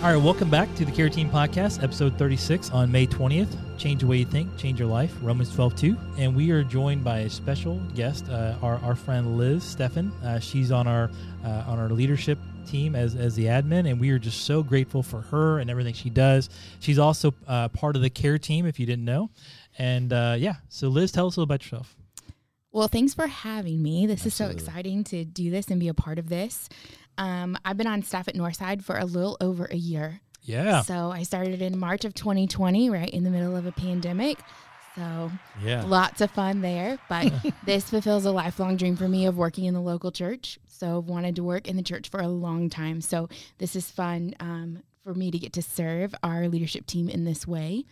All right, welcome back to the Care Team Podcast, episode 36 on May 20th. Change the way you think, change your life, Romans 12 2. And we are joined by a special guest, uh, our, our friend Liz Steffen. Uh, she's on our uh, on our leadership team as, as the admin, and we are just so grateful for her and everything she does. She's also uh, part of the Care Team, if you didn't know. And uh, yeah, so Liz, tell us a little about yourself. Well, thanks for having me. This Absolutely. is so exciting to do this and be a part of this. Um, I've been on staff at Northside for a little over a year. Yeah. So I started in March of 2020, right in the middle of a pandemic. So Yeah. lots of fun there. But this fulfills a lifelong dream for me of working in the local church. So I've wanted to work in the church for a long time. So this is fun um, for me to get to serve our leadership team in this way.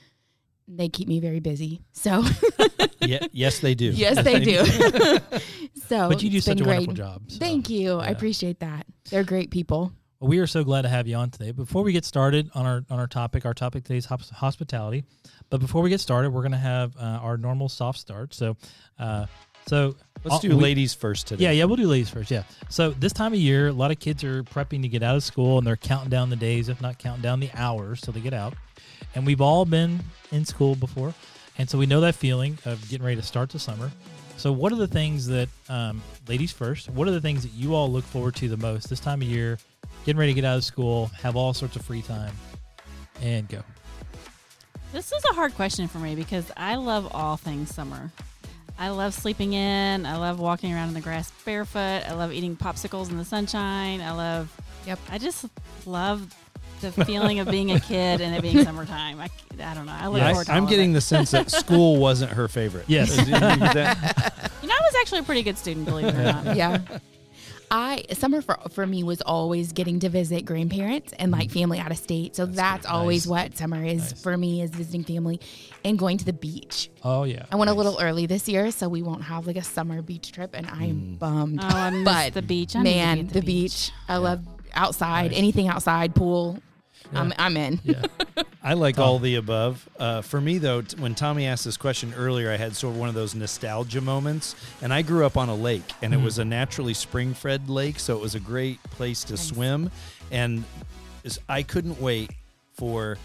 They keep me very busy. So yeah. Yes, they do. yes, they do. so But you do such been a wonderful great. job. so, Thank you. I appreciate that. They're great people. Well, we are so glad to have you on today. Before we get started on our on our topic, our topic today is hospitality. But before we get started, we're going to have uh, our normal soft start. So, uh, so Let's uh, do we- ladies first today. Yeah, yeah, we'll do ladies first. Yeah. So this time of year, a lot of kids are prepping to get out of school, and they're counting down the days, if not counting down the hours, till they get out. And we've all been in school before, and so we know that feeling of getting ready to start the summer. So, what are the things that, um, ladies first? What are the things that you all look forward to the most this time of year? Getting ready to get out of school, have all sorts of free time, and go. This is a hard question for me because I love all things summer. I love sleeping in. I love walking around in the grass barefoot. I love eating popsicles in the sunshine. I love. Yep. I just love the feeling of being a kid and it being summertime. I, I don't know. I look I, forward to all I'm getting the sense that school wasn't her favorite. Yes. You get that? You know, I was actually a pretty good student, believe it or not. yeah. I summer for for me was always getting to visit grandparents and like mm-hmm. family out of state. So that's, always Nice. what summer is Nice. for me is visiting family and going to the beach. Oh yeah. I went a little early this year, so we won't have like a summer beach trip, and I am mm. bummed. Oh, I miss But, the beach. I need to be Man, at the, beach. I love outside, anything outside, pool. I'm I'm in. Yeah. I like Tom. all the above. Uh, for me, though, t- when Tommy asked this question earlier, I had sort of one of those nostalgia moments. And I grew up on a lake, and it Mhm. was a naturally spring-fed lake, so it was a great place to Nice. swim. And is- I couldn't wait for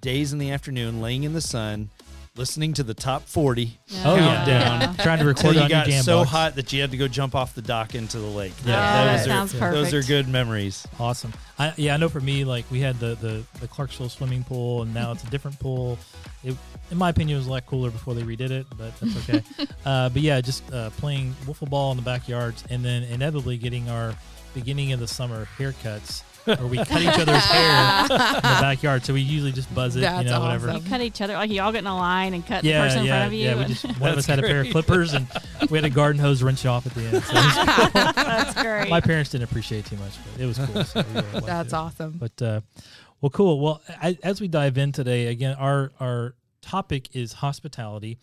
days in the afternoon, laying in the sun, listening to the top 40 Oh yeah. countdown. yeah. Trying to Until record you on your got jam so box. hot that you had to go jump off the dock into the lake. Yeah, Oh, that those is- are, sounds perfect. Those are good memories. Awesome. I, yeah, I know for me, like we had the, the, the Clarksville swimming pool, and now it's a different pool. It, in my opinion, it was a lot cooler before they redid it, but that's okay. uh, but yeah, just uh, playing wiffle ball in the backyards, and then inevitably getting our beginning of the summer haircuts, where we cut each other's hair in the backyard. So we usually just buzz it, you know, whatever. awesome. You cut each other like you all get in a line and cut Yeah, the person in yeah, front of you. yeah. We and- just one of us That's had a pair of great. clippers, and we had a garden hose wrench off at the end. So it was cool. That's great. my parents didn't appreciate too much, but it was cool. So we really liked That's it. awesome. But uh, well, cool. Well, I, as we dive in today, again, our our topic is hospitality,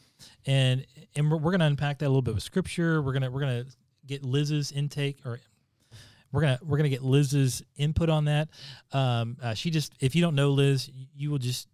and and we're, we're going to unpack that a little bit with scripture. We're gonna we're gonna get Liz's intake, or we're gonna we're gonna get Liz's input on that. Um, uh, she just, if you don't know Liz, you will just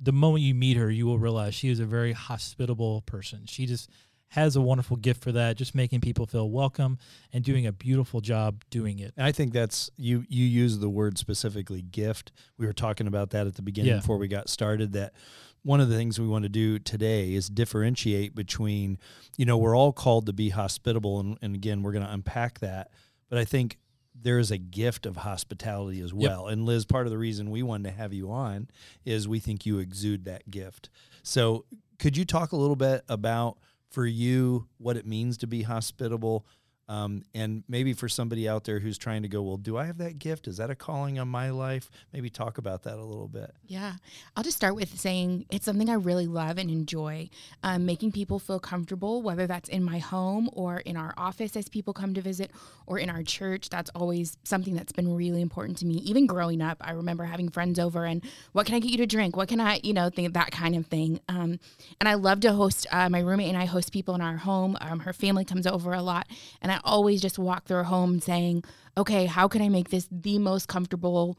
the moment you meet her, you will realize she is a very hospitable person. She just has a wonderful gift for that, just making people feel welcome and doing a beautiful job doing it. And I think that's you. You use the word specifically gift. We were talking about that at the beginning Yeah. before we got started. That one of the things we want to do today is differentiate between, you know, we're all called to be hospitable, and, and again, we're going to unpack that. But I think there is a gift of hospitality as well. And Liz, part of the reason we wanted to have you on is we think you exude that gift. So, could you talk a little bit about for you what it means to be hospitable? Um, and maybe for somebody out there who's trying to go, well, do I have that gift? Is that a calling on my life? Maybe talk about that a little bit. Yeah. I'll just start with saying it's something I really love and enjoy. Um, making people feel comfortable, whether that's in my home or in our office as people come to visit or in our church. That's always something that's been really important to me. Even growing up, I remember having friends over and what can I get you to drink? What can I, you know, think that kind of thing. Um, and I love to host, uh, my roommate and I host people in our home. Um, her family comes over a lot. And I always just walk through her home saying, okay, how can I make this the most comfortable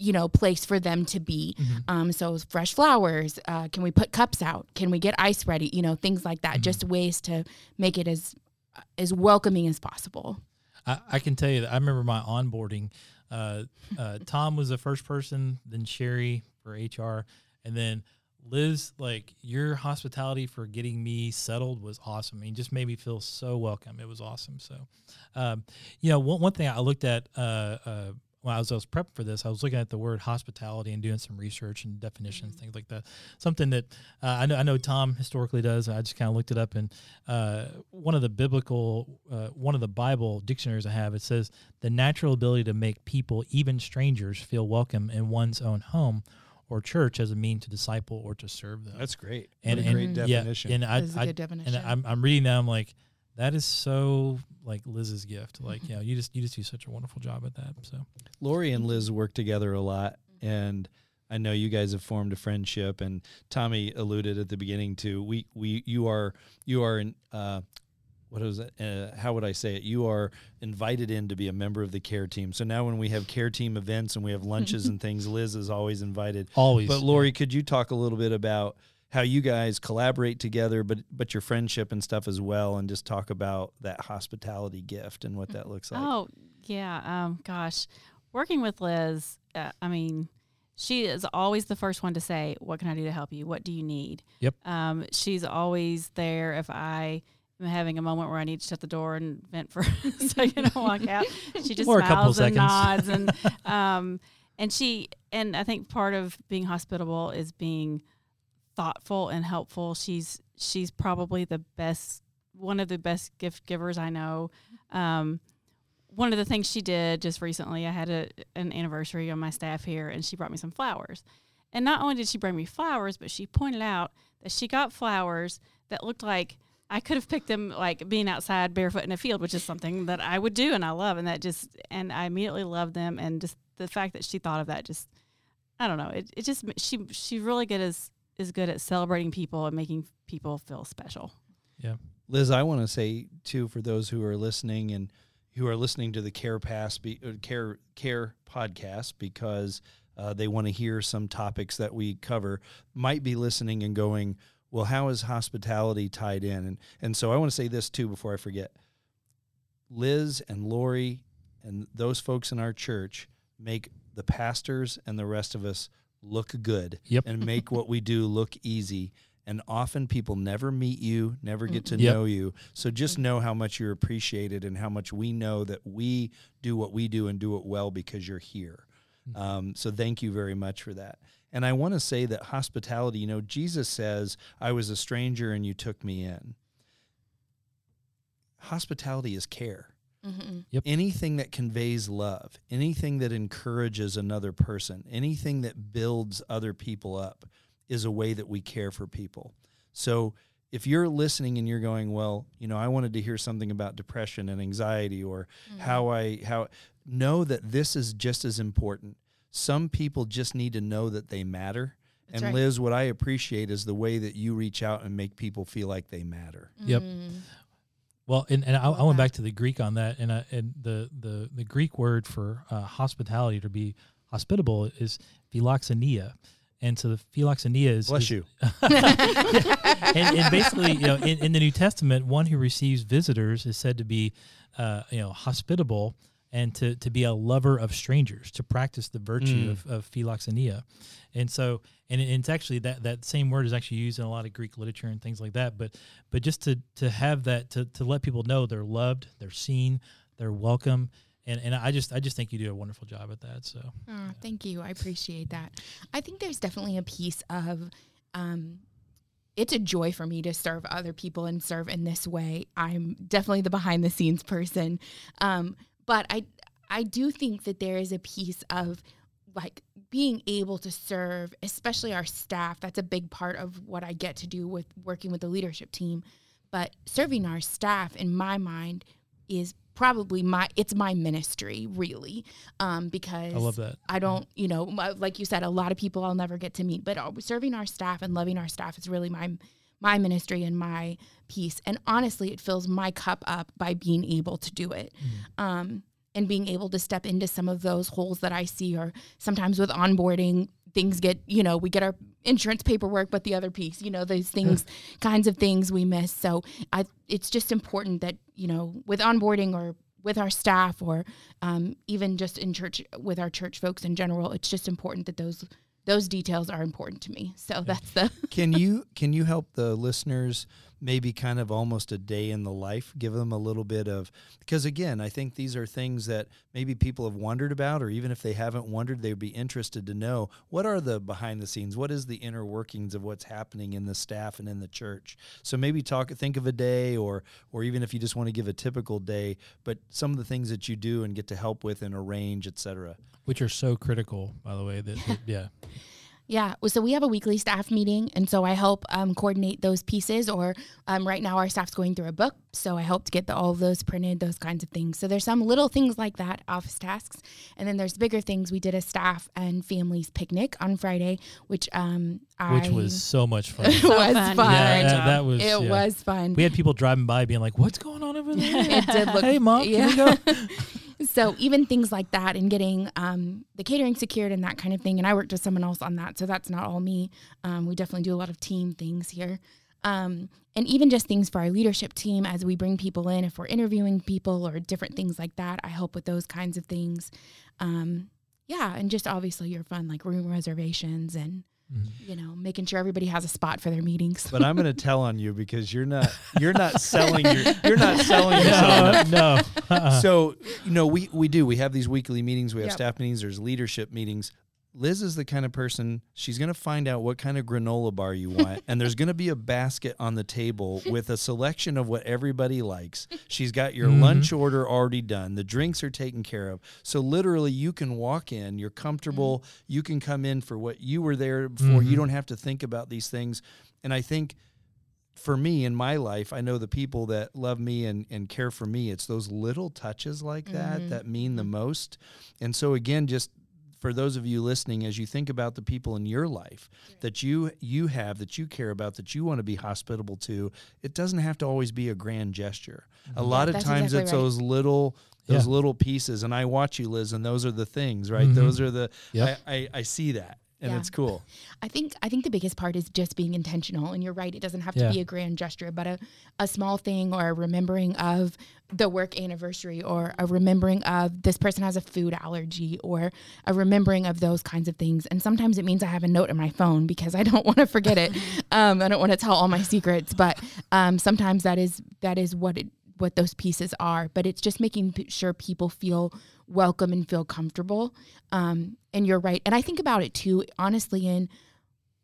you know place for them to be? Um, so fresh flowers uh, can we put cups out? Can we get ice ready? You know things like that. Just ways to make it as as welcoming as possible. I, I can tell you that I remember my onboarding. uh, uh, Tom was the first person, then Sherry for HR, and then Liz. Like your hospitality for getting me settled was awesome. I mean, just made me feel so welcome. It was awesome. So, um, you know, one one thing I looked at. Uh, uh, when I was, I was prepping for this, I was looking at the word hospitality and doing some research and definitions, things like that. Something that uh, I know I know Tom historically does. I just kind of looked it up, and uh, one of the biblical, uh, one of the Bible dictionaries I have, it says the natural ability to make people, even strangers, feel welcome in one's own home or church as a mean to disciple or to serve them. That's great. and, what a and great yeah, definition. and I, That is a I good definition. and I'm, I'm reading that. I'm like, that is so like Liz's gift. Like, you know, you just you just do such a wonderful job at that. So Lori and Liz work together a lot, and I know you guys have formed a friendship. And Tommy alluded at the beginning to we we you are you are in uh, what is it? Uh, how would I say it? You are invited in to be a member of the care team. So now when we have care team events and we have lunches and things, Liz is always invited. always. But Lori, could you talk a little bit about how you guys collaborate together, but but your friendship and stuff as well, and just talk about that hospitality gift and what that looks like. Oh, yeah. Um, gosh, working with Liz, uh, I mean, she is always the first one to say, "What can I do to help you? What do you need?" Yep. Um, she's always there if I am having a moment where I need to shut the door and vent for a second and walk out. She just Or a couple smiles and seconds. nods and um, and she and I think part of being hospitable is being thoughtful and helpful. She's she's probably the best one of the best gift givers I know. Um, one of the things she did just recently, I had a, an anniversary on my staff here, and she brought me some flowers. And not only did she bring me flowers, but she pointed out that she got flowers that looked like I could have picked them like being outside barefoot in a field, which is something that I would do and I love. And that just, and I immediately loved them. And just the fact that she thought of that just, I don't know, it, it just, she, she's really good as, is good at celebrating people and making people feel special. Yeah. Liz, I want to say too for those who are listening and who are listening to the Care Pass be, uh, Care Care podcast because uh, they want to hear some topics that we cover, might be listening and going, "Well, how is hospitality tied in?" And and so I want to say this too before I forget. Liz and Lori and those folks in our church make the pastors and the rest of us look good Yep. and make what we do look easy. And often people never meet you, never get to mm-hmm. Yep. know you. So just mm-hmm. know how much you're appreciated and how much we know that we do what we do and do it well because you're here. Mm-hmm. Um, so thank you very much for that. And I want to say that hospitality, you know, Jesus says, I was a stranger and you took me in. Hospitality is care Mhm. anything that conveys love, anything that encourages another person, anything that builds other people up is a way that we care for people. So if you're listening and you're going, well, you know, I wanted to hear something about depression and anxiety or how I how know that this is just as important. Some people just need to know that they matter. That's and right. Liz, what I appreciate is the way that you reach out and make people feel like they matter. Yep. Mm. Well, and, and I, I went back to the Greek on that, and, uh, and the, the, the Greek word for uh, hospitality to be hospitable is philoxenia, and so the philoxenia is Bless is- you. and, and basically, you know, in, in the New Testament, one who receives visitors is said to be, uh, you know, hospitable and to, to be a lover of strangers, to practice the virtue Mm. of, of philoxenia. And so, and it- it's actually that, that same word is actually used in a lot of Greek literature and things like that. But, but just to, to have that, to, to let people know they're loved, they're seen, they're welcome. And, and I just, I just think you do a wonderful job at that. So, Oh, thank you. I appreciate that. I think there's definitely a piece of um, it's a joy for me to serve other people and serve in this way. I'm definitely the behind the scenes person. Um, but I I do think that there is a piece of like being able to serve, especially our staff. That's a big part of what I get to do with working with the leadership team. But serving our staff, in my mind, is probably my it's my ministry really um, because I love that. I don't, you know, like you said, a lot of people I'll never get to meet, but uh, serving our staff and loving our staff is really my my ministry and my piece. And honestly, it fills my cup up by being able to do it. Um, and being able to step into some of those holes that I see, or sometimes with onboarding, things get, you know, we get our insurance paperwork, but the other piece, you know, those things, kinds of things we miss. So I, it's just important that, you know, with onboarding or with our staff or um, even just in church with our church folks in general. It's just important that those those details are important to me. So that's the can you can you help the listeners maybe kind of almost a day in the life give them a little bit of because again i think these are things that maybe people have wondered about or even if they haven't wondered they'd be interested to know what are the behind the scenes? What is the inner workings of what's happening in the staff and in the church? So maybe talk think of a day or or even if you just want to give a typical day but some of the things that you do and get to help with and arrange etc which are so critical by the way that, that yeah Yeah. So we have a weekly staff meeting. And so I help um, coordinate those pieces. Or um, right now, our staff's going through a book. So I help to get the, all of those printed, those kinds of things. So there's some little things like that, office tasks. And then there's bigger things. We did a staff and families picnic on Friday, which um, which was so much fun. it was fun. fun. Yeah, Great that, that was. It yeah. was fun. We had people driving by being like, "What's going on over there?" it did look. hey, mom, yeah. So even things like that and getting um, the catering secured and that kind of thing and i worked with someone else on that so that's not all me um, we definitely do a lot of team things here um, and even just things for our leadership team as we bring people in if we're interviewing people or different things like that i help with those kinds of things um, yeah and just obviously your fun like room reservations and. Mm-hmm. you know making sure everybody has a spot for their meetings. But i'm going to tell on you because you're not you're not selling your you're not selling yourself no, no. Uh-uh. so you know we we do. We have these weekly meetings. We have Yep. staff meetings. There's leadership meetings liz is the kind of person she's going to find out what kind of granola bar you want and there's going to be a basket on the table with a selection of what everybody likes she's got your Mhm. lunch order already done the drinks are taken care of so literally you can walk in you're comfortable you can come in for what you were there for you Mhm. don't have to think about these things and i think for me in my life, I know the people that love me and, and care for me, it's those little touches like that Mhm. that mean the most. And so again, just for those of you listening, as you think about the people in your life that you you have, that you care about, that you want to be hospitable to, it doesn't have to always be a grand gesture. A lot of that's times exactly it's right. those little those Yeah. little pieces. And I watch you, Liz, and those are the things, right? Mhm. Those are the Yep. I, I, I see that. And Yeah. it's cool. I think I think the biggest part is just being intentional. And you're right, it doesn't have to Yeah. be a grand gesture, but a, a small thing or a remembering of the work anniversary or a remembering of this person has a food allergy or a remembering of those kinds of things. And sometimes it means I have a note in my phone because I don't want to forget it. um, I don't want to tell all my secrets, but um, sometimes that is that is what it what those pieces are. But it's just making p- sure people feel welcome and feel comfortable. Um, and you're right. And I think about it too, honestly, in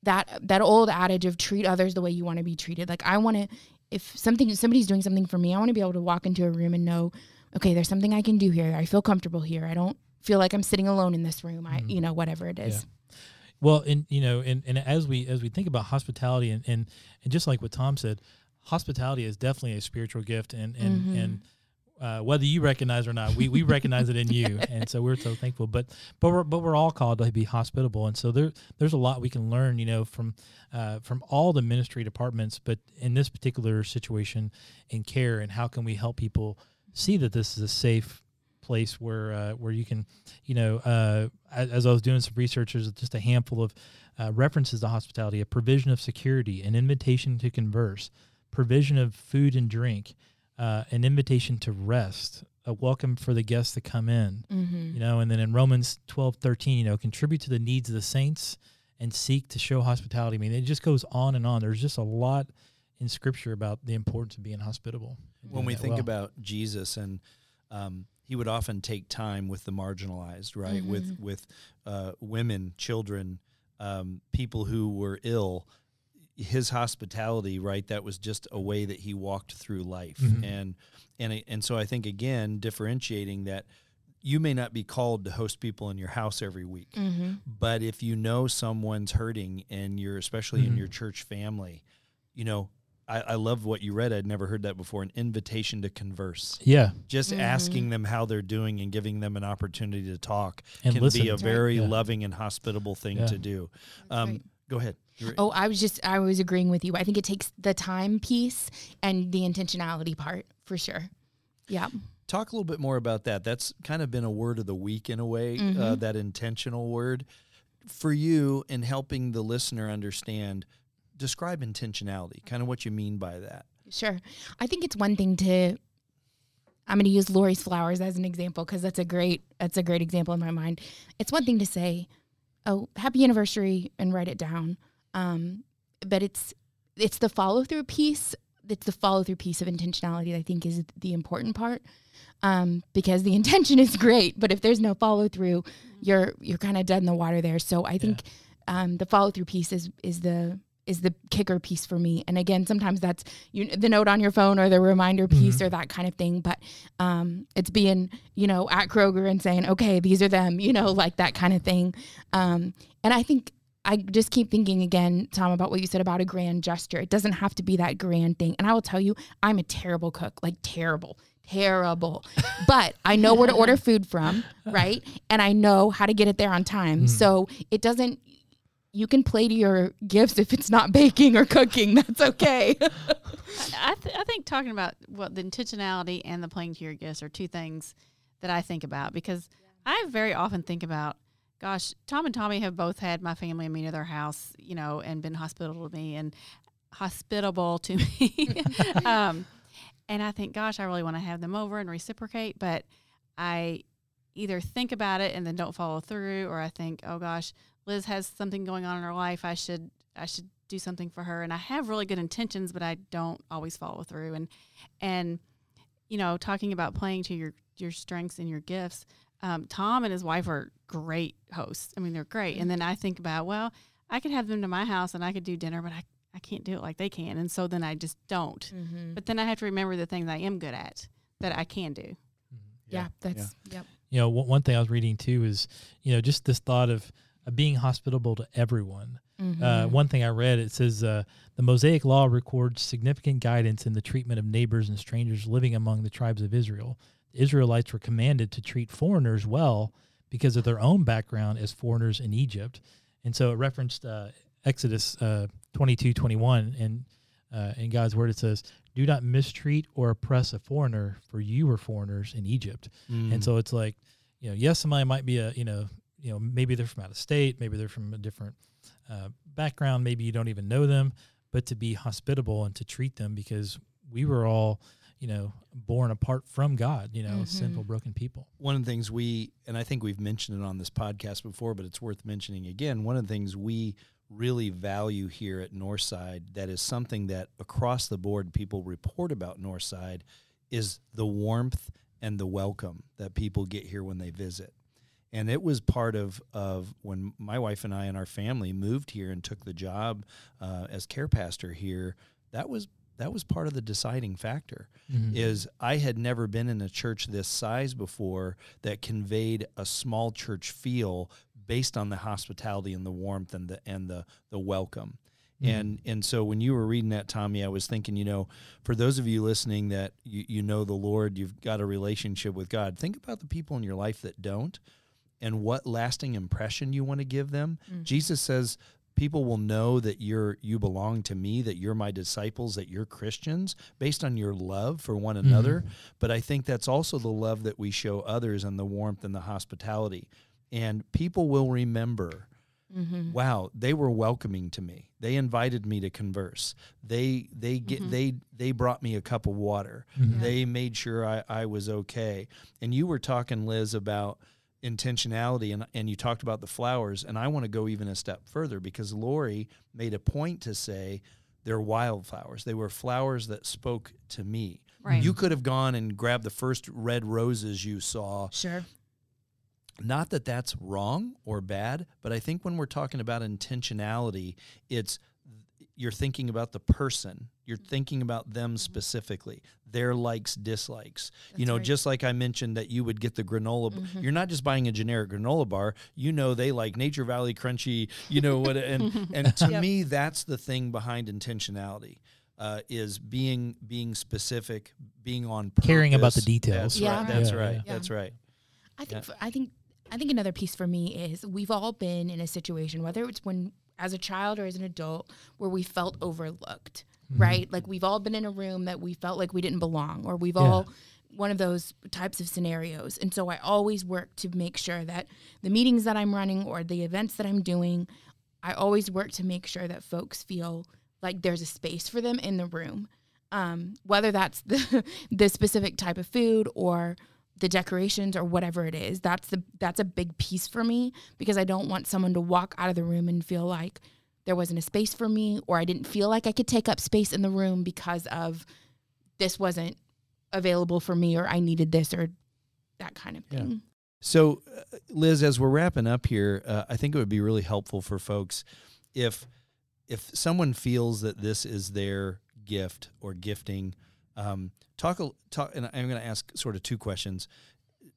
that that old adage of treat others the way you want to be treated. Like I want to, if something somebody's doing something for me, I want to be able to walk into a room and know, okay, there's something I can do here. I feel comfortable here. I don't feel like I'm sitting alone in this room. I, Mhm. you know, whatever it is. Well, and you know, and, and as we as we think about hospitality, and, and and just like what Tom said, hospitality is definitely a spiritual gift, and and Mhm. and uh, whether you recognize or not, we, we recognize it in you, and so we're so thankful. But but we're but we're all called to be hospitable, and so there there's a lot we can learn, you know, from uh, from all the ministry departments. But in this particular situation, in care, and how can we help people see that this is a safe place where uh, where you can, you know, uh, as, as I was doing some research, there's just a handful of uh, references to hospitality: a provision of security, an invitation to converse, provision of food and drink, uh, an invitation to rest, a welcome for the guests to come in. Mm-hmm. You know, and then in Romans twelve thirteen, you know, contribute to the needs of the saints and seek to show hospitality. I mean, it just goes on and on. There's just a lot in Scripture about the importance of being hospitable. when we think well. about Jesus and um, he would often take time with the marginalized, right? With with uh, women, children, um, people who were ill. His hospitality, right? That was just a way that he walked through life, Mhm. and and and so I think again differentiating that you may not be called to host people in your house every week, Mm-hmm. but if you know someone's hurting and you're especially in Mhm. your church family, you know, I, I love what you read. I'd never heard that before. An invitation to converse. yeah, Just Mhm. asking them how they're doing and giving them an opportunity to talk and can listen. be a That's right. very Yeah. loving and hospitable thing Yeah. to do. Um, right. Go ahead. Oh, I was just I was agreeing with you. I think it takes the time piece and the intentionality part for sure. Yeah. Talk a little bit more about that. That's kind of been a word of the week in a way, uh, Mhm. that intentional word. For you in helping the listener understand, describe intentionality, kind of what you mean by that. Sure. I think it's one thing to I'm going to use Lori's flowers as an example because that's a great that's a great example in my mind. It's one thing to say, "Oh, happy anniversary," and write it down, um, but it's it's the follow through piece. It's the follow through piece of intentionality that I think is the important part, um, because the intention is great, but if there's no follow through, you're you're kind of dead in the water there. So I think um, the follow through piece is is the is the kicker piece for me. And again, sometimes that's you, the note on your phone or the reminder piece or that kind of thing. But um, it's being, you know, at Kroger and saying, okay, these are them, you know, like that kind of thing. Um, and I think I just keep thinking again, Tom, about what you said about a grand gesture. It doesn't have to be that grand thing. And I will tell you, I'm a terrible cook, like terrible terrible. but I know where to order food from, right? And I know how to get it there on time. Hmm. So it doesn't you can play to your gifts if it's not baking or cooking. That's okay. I, th- I think talking about what the intentionality and the playing to your gifts are two things that I think about because I very often think about, gosh, Tom and Tommy have both had my family and me to their house, you know, and been hospitable to me and hospitable to me. um, and I think, gosh, I really want to have them over and reciprocate, but I either think about it and then don't follow through, or I think, oh gosh, Liz has something going on in her life. I should I should do something for her. And I have really good intentions, but I don't always follow through. And and you know, talking about playing to your your strengths and your gifts. Um, Tom and his wife are great hosts. I mean, they're great. And then I think about, well, I could have them to my house and I could do dinner, but I, I can't do it like they can. And so then I just don't. But then I have to remember the things I am good at that I can do. yeah, that's yep. you know, one one thing I was reading too is, you know, just this thought of, of being hospitable to everyone. Uh, one thing I read, it says uh, the Mosaic Law records significant guidance in the treatment of neighbors and strangers living among the tribes of Israel. Israelites were commanded to treat foreigners well because of their own background as foreigners in Egypt. And so it referenced uh, Exodus uh, 22, 21, and uh, in God's word it says, do not mistreat or oppress a foreigner, for you were foreigners in Egypt. And so it's like, you know, yes, somebody might be a, you know, you know, maybe they're from out of state, maybe they're from a different uh, background, maybe you don't even know them, but to be hospitable and to treat them because we were all, you know, born apart from God, you know, sinful, broken people. one of the things we and I think we've mentioned it on this podcast before, but it's worth mentioning again. One of the things we really value here at Northside that is something that across the board people report about Northside is the warmth and the welcome that people get here when they visit. And it was part of, of when my wife and I and our family moved here and took the job uh, as care pastor here. That was that was part of the deciding factor. Mm-hmm. Is I had never been in a church this size before that conveyed a small church feel based on the hospitality and the warmth and the and the the welcome. Mm-hmm. And and so when you were reading that, Tommy, I was thinking, you know, for those of you listening that you, you know the Lord, you've got a relationship with God. Think about the people in your life that don't, and what lasting impression you want to give them. Mm. Jesus says people will know that you're you belong to me that you're my disciples that you're christians based on your love for one mm-hmm. another. But i think that's also the love that we show others and the warmth and the hospitality. And people will remember mm-hmm. wow they were welcoming to me. They invited me to converse. They they get mm-hmm. they they brought me a cup of water. They made sure I, I was okay. And you were talking liz about intentionality and, and you talked about the flowers and i want to go even a step further because lori made a point to say they're wildflowers they were flowers that spoke to me Right. you could have gone and grabbed the first red roses you saw Sure. not that that's wrong or bad, but I think when we're talking about intentionality, it's you're thinking about the person. You're mm-hmm. thinking about them mm-hmm. specifically, their likes, dislikes. you know, right. just like I mentioned that you would get the granola. b- mm-hmm. You're not just buying a generic granola bar. You know they like Nature Valley Crunchy. You know what? And and to me, that's the thing behind intentionality. Uh, is being being specific, being on purpose. Caring about the details. That's Yeah. right. That's Yeah, right. yeah. That's right. I think for, I think I think another piece for me is we've all been in a situation, whether it's when as a child or as an adult, where we felt overlooked, right? Like we've all been in a room that we felt like we didn't belong, or we've all one of those types of scenarios. And so I always work to make sure that the meetings that I'm running or the events that I'm doing, I always work to make sure that folks feel like there's a space for them in the room. um, whether that's the the specific type of food or the decorations or whatever it is. That's the that's a big piece for me because I don't want someone to walk out of the room and feel like there wasn't a space for me or I didn't feel like I could take up space in the room because of this wasn't available for me or I needed this or that kind of Yeah. thing. So, uh, Liz, as we're wrapping up here, uh, I think it would be really helpful for folks if if someone feels that this is their gift or gifting. Um, talk a talk, and I'm going to ask sort of two questions.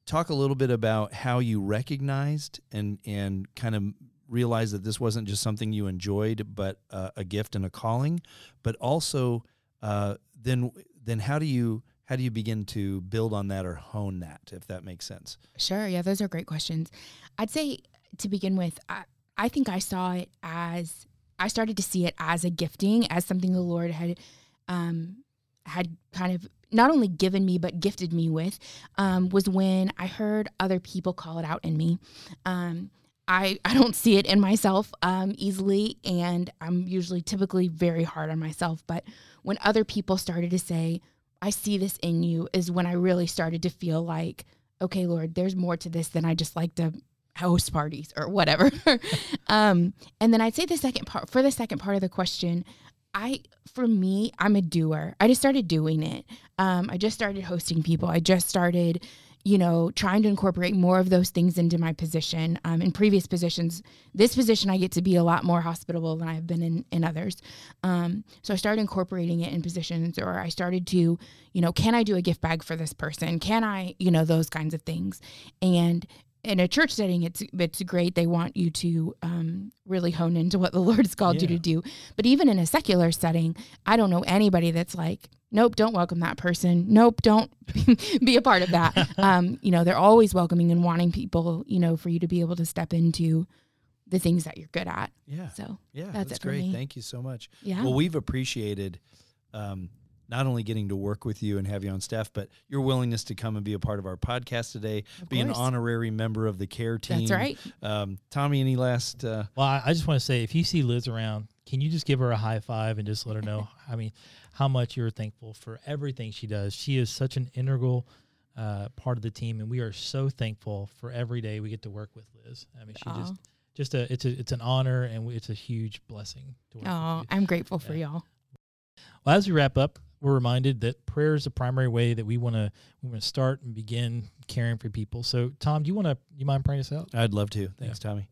Talk a little bit about how you recognized and and kind of realized that this wasn't just something you enjoyed, but uh, a gift and a calling. But also, uh, then then how do you how do you begin to build on that or hone that, if that makes sense? Sure. Yeah, those are great questions. I'd say to begin with, I, I think I saw it as I started to see it as a gifting, as something the Lord had um, had kind of not only given me but gifted me with. Um, was when I heard other people call it out in me. Um, I, I don't see it in myself um, easily, and I'm usually typically very hard on myself. But when other people started to say, I see this in you, is when I really started to feel like, okay, Lord, there's more to this than I just like to host parties or whatever. um, and then I'd say the second part for the second part of the question, I for me, I'm a doer. I just started doing it. Um, I just started hosting people. I just started, you know, trying to incorporate more of those things into my position. Um, in previous positions, this position I get to be a lot more hospitable than I've been in, in others. Um, so I started incorporating it in positions, or I started to, you know, can I do a gift bag for this person? Can I, you know, those kinds of things. And in a church setting, it's it's great. They want you to um, really hone into what the Lord's called you to do. But even in a secular setting, I don't know anybody that's like, nope, don't welcome that person. Nope, don't be a part of that. um, you know, they're always welcoming and wanting people, you know, for you to be able to step into the things that you're good at. Yeah. So Yeah, That's that's, great. Thank you so much. yeah, Well, we've appreciated um, not only getting to work with you and have you on staff, but your willingness to come and be a part of our podcast today, Of be an honorary member of the care team. that's right. Um, Tommy, any last? Uh, Well, I, I just want to say, if you see Liz around, can you just give her a high five and just let her know? I mean, how much you're thankful for everything she does. She is such an integral uh, part of the team, and we are so thankful for every day we get to work with Liz. I mean, she just Oh, just a it's a it's an honor and it's a huge blessing to work oh. I'm grateful for Yeah. y'all. Well, as we wrap up, we're reminded that prayer is the primary way that we want to we want to start and begin caring for people. So, Tom, do you want to you mind praying us out? I'd love to. Thanks, Tommy.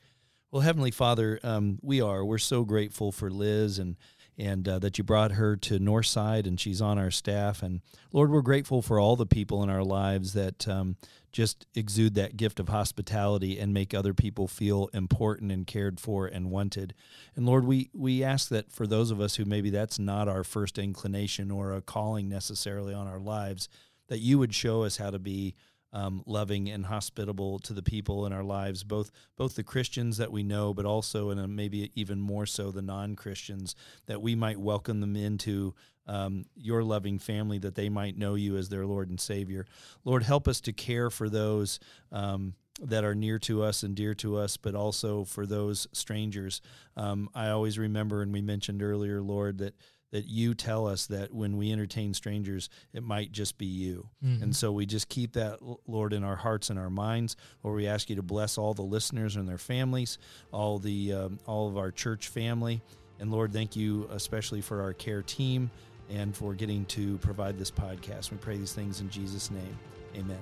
Well, Heavenly Father, um, we are. We're so grateful for Liz and and uh, that you brought her to Northside and she's on our staff. And Lord, we're grateful for all the people in our lives that um, just exude that gift of hospitality and make other people feel important and cared for and wanted. And Lord, we we ask that for those of us who maybe that's not our first inclination or a calling necessarily on our lives, that you would show us how to be um, loving and hospitable to the people in our lives, both both the Christians that we know, but also and maybe even more so the non Christians, that we might welcome them into um, your loving family, that they might know you as their Lord and Savior. Lord, help us to care for those. Um, that are near to us and dear to us, but also for those strangers. Um, I always remember, and we mentioned earlier, Lord, that that you tell us that when we entertain strangers, it might just be you. Mhm. And so we just keep that, Lord, in our hearts and our minds. Lord, we ask you to bless all the listeners and their families, all the um, all of our church family, and Lord, thank you especially for our care team and for getting to provide this podcast. We pray these things in Jesus' name. Amen.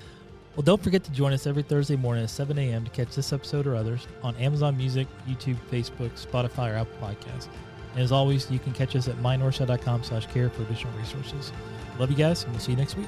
Well, don't forget to join us every Thursday morning at 7 a.m. to catch this episode or others on Amazon Music, YouTube, Facebook, Spotify, or Apple Podcasts. And as always, you can catch us at mynorthside.com slash care for additional resources. Love you guys, and we'll see you next week.